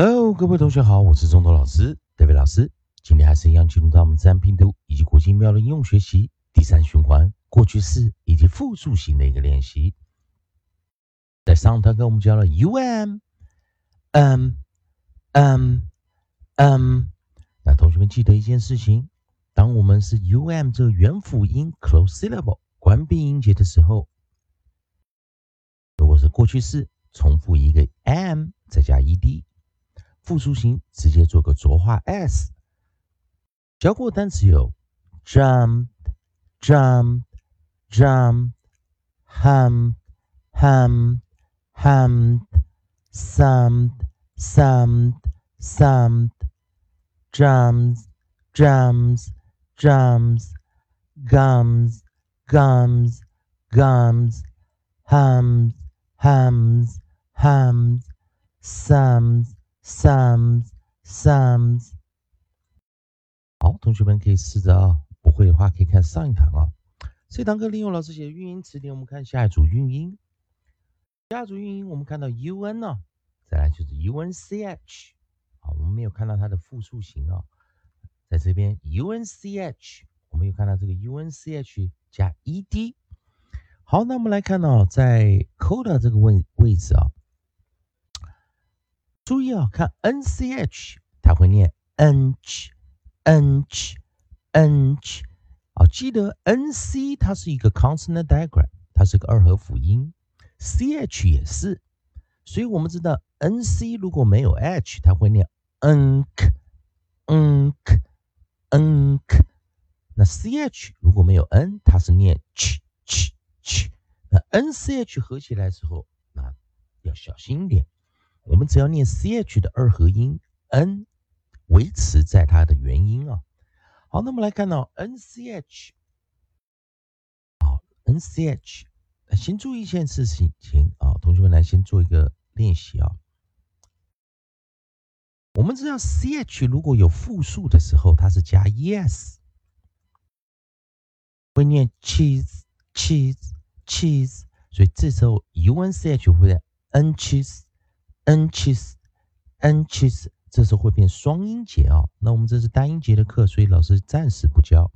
Hello，各位同学好，我是中头老师 David 老师。今天还是一样进入到我们自然拼读以及国际音标的应用学习第三循环，过去式以及复数型的一个练习。在上堂课我们教了 um、um、um、um。那同学们记得一件事情，当我们是 um 这个元辅音 close syllable 关闭音节的时候，如果是过去式，重复一个 m 再加 ed。复数型直接做个浊化 s。教过单词有 jump、jump、jump、hum、hum、hum、some、some、some、drums、drums、drums、gums、gums、gums、hums、hums、hums、some。 Some, some。好，同学们可以试着啊，不会的话可以看上一堂啊。这堂课利用老师写的韵音词典，我们看下一组韵音。下一组韵音，我们看到 un 呢，再来就是 unch。好，我们没有看到它的复数型啊，在这边 unch，我们有看到这个 unch 加 ed。好，那我们来看到在 coda 这个位位置啊。注意啊，看 n c h，它会念 n ch n ch n ch 啊，记得 n c 它是一个 consonant diagram，它是个二合辅音，c h 也是，所以我们知道 n c 如果没有 h，它会念 n k n k n k，那 c h 如果没有 n，它是念 ch ch ch，那 n c h 合起来时候，那要小心一点。我们只要念 ch 的二合音 n，维持在它的元音啊。好，那么来看到 nch，好，nch，先注意一件事情请啊，同学们来先做一个练习啊。我们知道 ch 如果有复数的时候，它是加 es，会念 cheese，cheese，cheese，所以这时候 unch 会在 n cheese。inches，inches，这时候会变双音节啊。那我们这是单音节的课，所以老师暂时不教。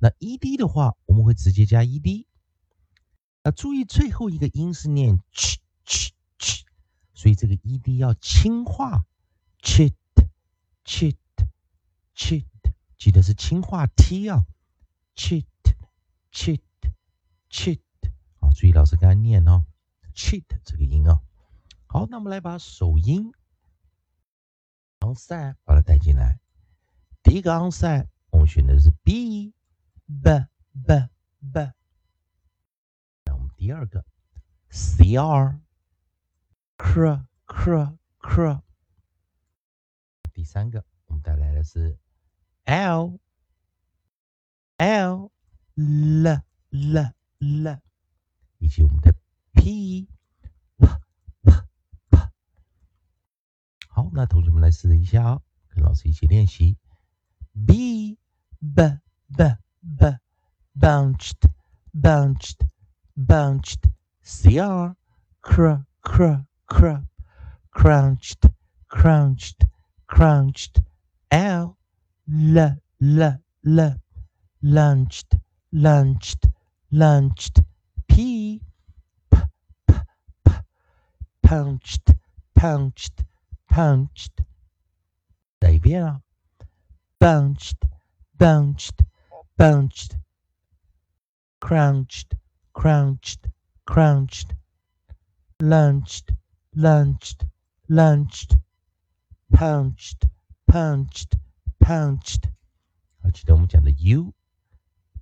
那 ed 的话，我们会直接加 ed。那注意最后一个音是念 ch ch ch，所以这个 ed 要轻化 chit chit chit，记得是轻化 t 啊 chit chit chit。好，注意老师刚才念哦 chit 这个音啊。好，那我们来把首音 onside 把它带进来。第一个 onside 我们选的是 b b b b。那我们第二个 cr cr cr cr。第三个我们带来的是 l l l l l，以及我们的 p。那同学们来试一下啊，跟老师一起练习。B b b b bunched bunched bunched cr cr cr cr crunched crunched crunched l l l l lunched lunched lunched p p p p punched punched Punched. Davia. Bunched, bunched, bunched. Crouched, crouched, crouched. Lunched, lunched, lunched. Punched, punched, punched。好，记得我们讲的 u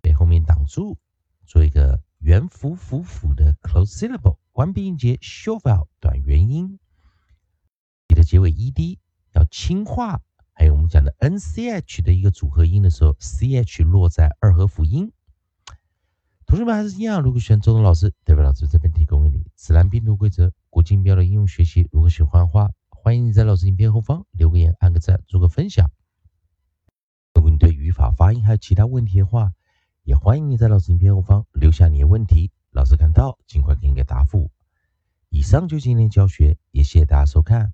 被后面挡住，做一个元辅辅辅的 close syllable，关闭音节 short vowel 短元音。结尾 ed 要轻化，还有我们讲的 nch 的一个组合音的时候，ch 落在二合辅音。同学们还是一样，如果喜欢周东老师，代表老师这边提供给你自然拼读规则、国际音标的应用学习。如果喜欢的话，欢迎你在老师影片后方留个言、按个赞、做个分享。如果你对语法、发音还有其他问题的话，也欢迎你在老师影片后方留下你的问题，老师看到尽快给你个答复。以上就今天教学，也谢谢大家收看。